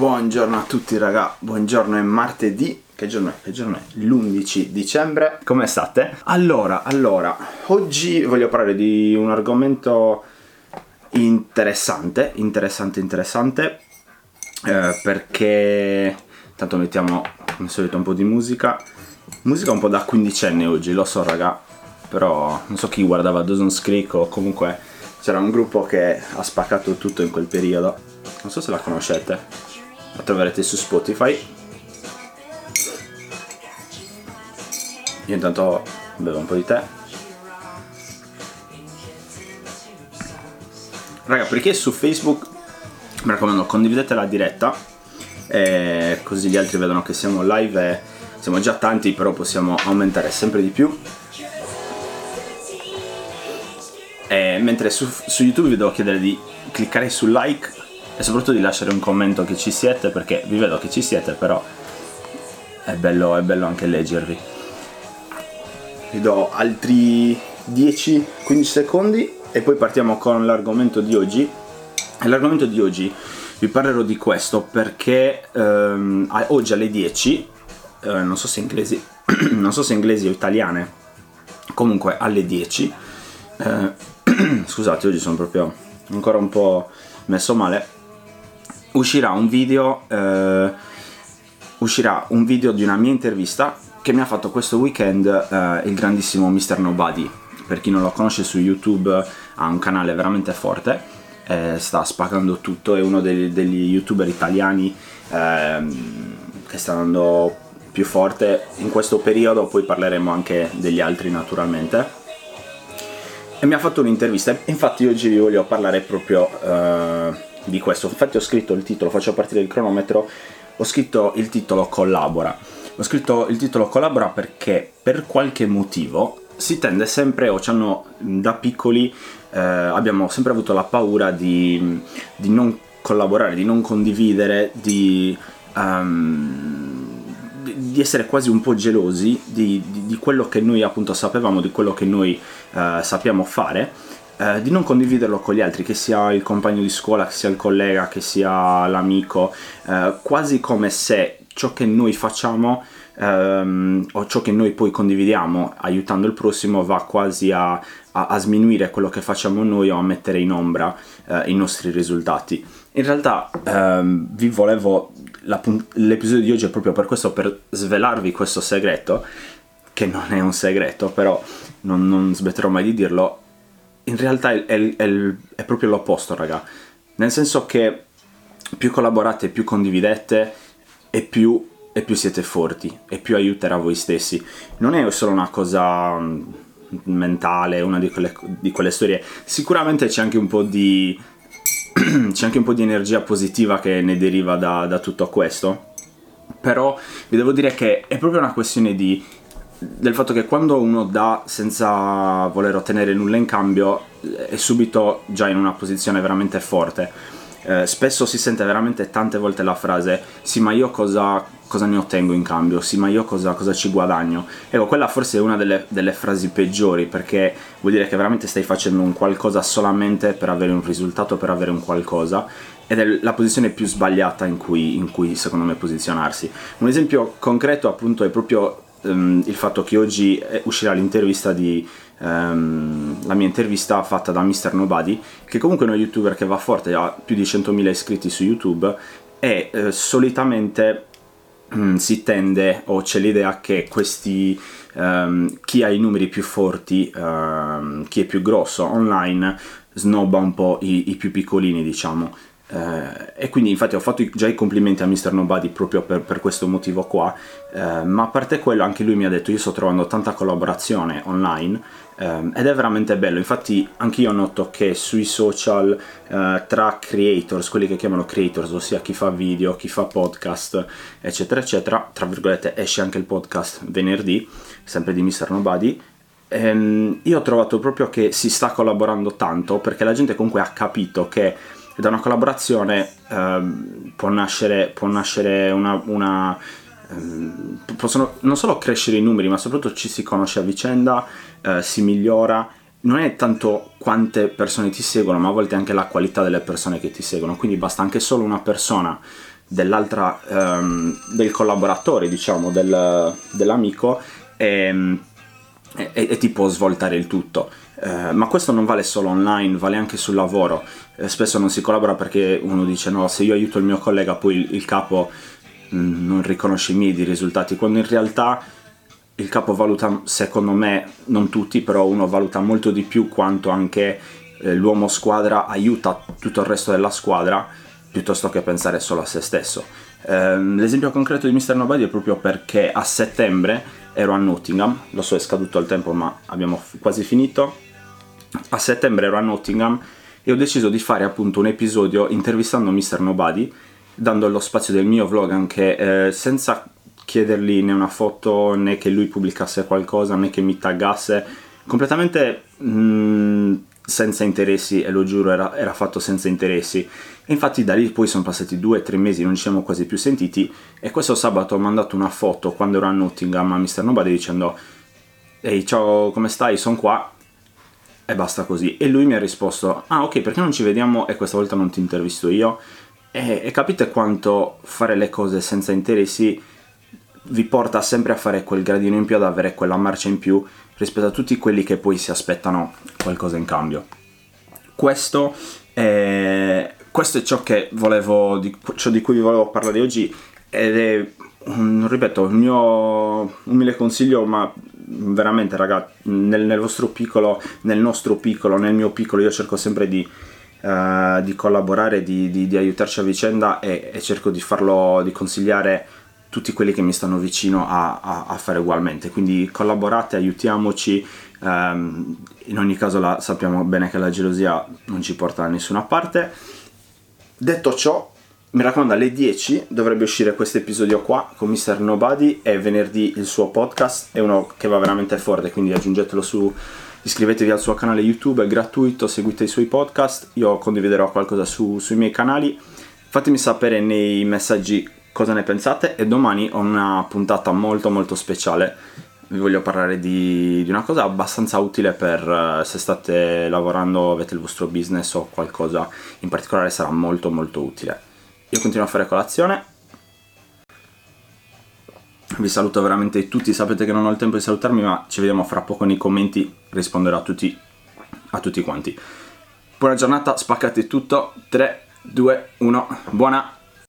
Buongiorno a tutti raga, buongiorno è martedì, che giorno è? Che giorno è? L'11 dicembre, come state? Allora, allora, oggi voglio parlare di un argomento interessante, interessante, interessante, eh, perché tanto mettiamo come solito un po' di musica, musica un po' da quindicenne oggi, lo so raga, però non so chi guardava Dawson's Creek o comunque c'era un gruppo che ha spaccato tutto in quel periodo, non so se la conoscete la troverete su Spotify. Io intanto bevo un po' di tè. Raga perché su Facebook mi raccomando condividete la diretta eh, così gli altri vedono che siamo live e siamo già tanti però possiamo aumentare sempre di più. E mentre su, su YouTube vi devo chiedere di cliccare sul like e soprattutto di lasciare un commento che ci siete perché vi vedo che ci siete però è bello, è bello anche leggervi. Vi do altri 10-15 secondi e poi partiamo con l'argomento di oggi. L'argomento di oggi vi parlerò di questo perché ehm, oggi alle 10 eh, non so se inglesi non so se inglesi o italiane comunque alle 10 eh, scusate oggi sono proprio ancora un po' messo male uscirà un video eh, uscirà un video di una mia intervista che mi ha fatto questo weekend eh, il grandissimo Mr. Nobody. Per chi non lo conosce su YouTube ha un canale veramente forte eh, sta spaccando tutto è uno degli, degli youtuber italiani ehm, che sta andando più forte. In questo periodo poi parleremo anche degli altri naturalmente. E mi ha fatto un'intervista. Infatti oggi vi voglio parlare proprio eh, di questo. Infatti ho scritto il titolo, faccio partire il cronometro, ho scritto il titolo collabora. Ho scritto il titolo collabora perché per qualche motivo si tende sempre, o ci hanno da piccoli, eh, abbiamo sempre avuto la paura di, di, non collaborare, di non condividere, di, um, di, di essere quasi un po' gelosi di, di, quello che noi appunto sapevamo, di quello che noi uh, sappiamo fare eh, di non condividerlo con gli altri, che sia il compagno di scuola, che sia il collega, che sia l'amico, eh, quasi come se ciò che noi facciamo ehm, o ciò che noi poi condividiamo aiutando il prossimo va quasi a, a, a sminuire quello che facciamo noi o a mettere in ombra eh, i nostri risultati. In realtà ehm, vi volevo, l'episodio di oggi è proprio per questo, per svelarvi questo segreto, che non è un segreto, però non, non smetterò mai di dirlo, in realtà è, è, è, proprio l'opposto, raga. Nel senso che più collaborate, più condividete e più, e più siete forti e più aiuterà voi stessi. Non è solo una cosa mm, mentale, una di quelle, di quelle storie. Sicuramente c'è anche un po' di c'è anche un po' di energia positiva che ne deriva da, da tutto questo. Però vi devo dire che è proprio una questione di del fatto che quando uno dà senza voler ottenere nulla in cambio è subito già in una posizione veramente forte. Eh, spesso si sente veramente tante volte la frase sì ma io cosa, cosa ne ottengo in cambio, sì ma io cosa, cosa ci guadagno. Ecco, quella forse è una delle, delle, frasi peggiori perché vuol dire che veramente stai facendo un qualcosa solamente per avere un risultato, per avere un qualcosa ed è la posizione più sbagliata in cui, in cui secondo me posizionarsi. Un esempio concreto appunto è proprio um, il fatto che oggi eh, uscirà l'intervista di um, la mia intervista fatta da Mr. Nobody, che comunque è uno youtuber che va forte, ha più di 100.000 iscritti su YouTube e eh, solitamente um, si tende o c'è l'idea che questi chi ha i numeri più forti, chi è più grosso online snobba un po' i, i più piccolini, diciamo. Uh, e quindi infatti ho fatto già i complimenti a Mr. Nobody proprio per, per questo motivo qua, uh, ma a parte quello anche lui mi ha detto io sto trovando tanta collaborazione online uh, ed è veramente bello, infatti anche io noto che sui social tra creators, quelli che chiamano creators, ossia chi fa video, chi fa podcast, eccetera eccetera, tra virgolette esce anche il podcast venerdì, sempre di Mr. Nobody, um, io ho trovato proprio che si sta collaborando tanto perché la gente comunque ha capito che da una collaborazione ehm, può, nascere, può nascere una, una ehm, possono non solo crescere i numeri ma soprattutto ci si conosce a vicenda eh, si migliora. Non è tanto quante persone ti seguono ma a volte anche la qualità delle persone che ti seguono. Quindi basta anche solo una persona dell'altra, um, del collaboratore, diciamo, del, dell'amico e, e, e, può svoltare il tutto. Uh, ma questo non vale solo online, vale anche sul lavoro. Uh, spesso non si collabora perché uno dice no, se io aiuto il mio collega poi il, il capo mh, mm, non riconosce i miei risultati, quando in realtà il capo valuta, secondo me, non tutti, però uno valuta molto di più quanto anche eh, l'uomo squadra aiuta tutto il resto della squadra piuttosto che pensare solo a se stesso. Eh, l'esempio concreto di Mr. Nobody è proprio perché a settembre ero a Nottingham, lo so è scaduto il tempo ma abbiamo quasi finito, a settembre ero a Nottingham e ho deciso di fare appunto un episodio intervistando Mr. Nobody, dando lo spazio del mio vlog anche eh, senza chiedergli né una foto né che lui pubblicasse qualcosa né che mi taggasse, completamente... Mm, senza interessi e lo giuro era, era fatto senza interessi. E infatti da lì poi sono passati due o tre mesi non ci siamo quasi più sentiti e questo sabato ho mandato una foto quando ero a Nottingham a Mr. Nobody dicendo ehi ciao come stai? Sono qua. E basta così. E lui mi ha risposto ah ok perché non ci vediamo e questa volta non ti intervisto io? E, e capite quanto fare le cose senza interessi vi porta sempre a fare quel gradino in più, ad avere quella marcia in più rispetto a tutti quelli che poi si aspettano qualcosa in cambio. Questo è, questo è ciò, volevo, di, ciò di cui vi volevo parlare oggi ed è, un, ripeto, il mio umile consiglio, ma veramente ragazzi, nel, nel, vostro piccolo, nel nostro piccolo, nel mio piccolo, io cerco sempre di, uh, di collaborare, di, di, aiutarci a vicenda e, e cerco di farlo, di consigliare tutti quelli che mi stanno vicino a, a, a fare ugualmente. Quindi collaborate, aiutiamoci. Um, in ogni caso la, sappiamo bene che la gelosia non ci porta da nessuna parte. Detto ciò, mi raccomando, alle 10 dovrebbe uscire questo episodio qua con Mr. Nobody e venerdì il suo podcast. È uno che va veramente forte, quindi aggiungetelo su. Iscrivetevi al suo canale YouTube, è gratuito, seguite i suoi podcast. Io condividerò qualcosa su, sui miei canali. Fatemi sapere nei messaggi cosa ne pensate? E domani ho una puntata molto molto speciale. Vi voglio parlare di, di una cosa abbastanza utile per uh, se state lavorando avete il vostro business o qualcosa in particolare sarà molto molto utile. Io continuo a fare colazione. Vi saluto veramente tutti. Sapete che non ho il tempo di salutarmi ma ci vediamo fra poco nei commenti. Risponderò a tutti a tutti quanti. Buona giornata spaccate tutto. 3 2 1 buona